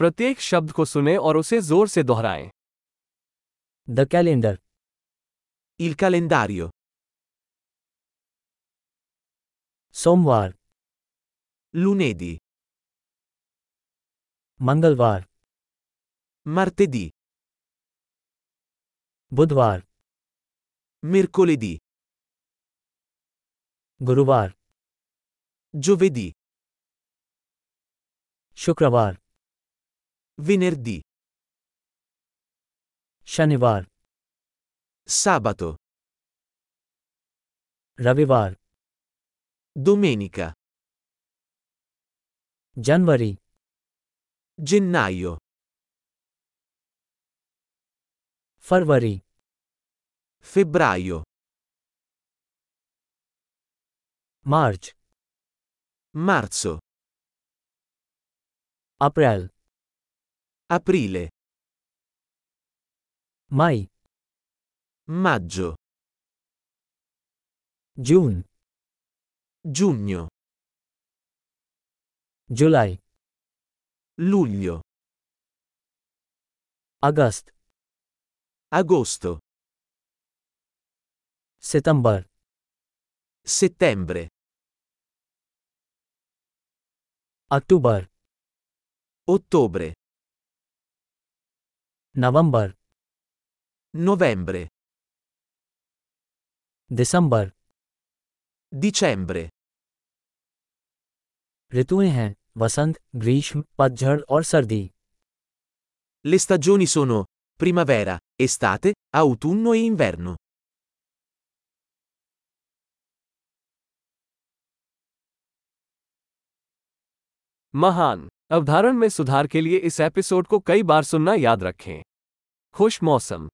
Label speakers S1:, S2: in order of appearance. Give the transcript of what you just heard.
S1: प्रत्येक शब्द को सुने और उसे ज़ोर से दोहराए।
S2: द कैलेंडर
S3: इल कैलेंडारियो
S2: सोमवार
S3: लूने दी
S2: मंगलवार
S3: मरते दी
S2: बुधवार
S3: मिर्कोली दी
S2: गुरुवार
S3: जुवेदी
S2: शुक्रवार
S3: Venerdì.
S2: शनिवार
S3: Sabato.
S2: रविवार
S3: Domenica.
S2: जनवरी
S3: Gennaio.
S2: फरवरी
S3: Febbraio.
S2: मार्च
S3: Marzo.
S2: अप्रैल
S3: Aprile.
S2: Mai.
S3: Maggio.
S2: June.
S3: Giugno.
S2: July.
S3: Luglio.
S2: August.
S3: Agosto.
S2: Settembre.
S3: Settembre.
S2: Ottobre.
S3: Ottobre.
S2: नवंबर
S3: Novembre.
S2: दिसंबर
S3: Dicembre.
S2: ऋतुएं हैं वसंत ग्रीष्म पतझड़ और सर्दी
S3: Le stagioni sono primavera, estate, autunno e inverno.
S1: महान अवधारण में सुधार के लिए इस एपिसोड को कई बार सुनना याद रखें। खुश मौसम।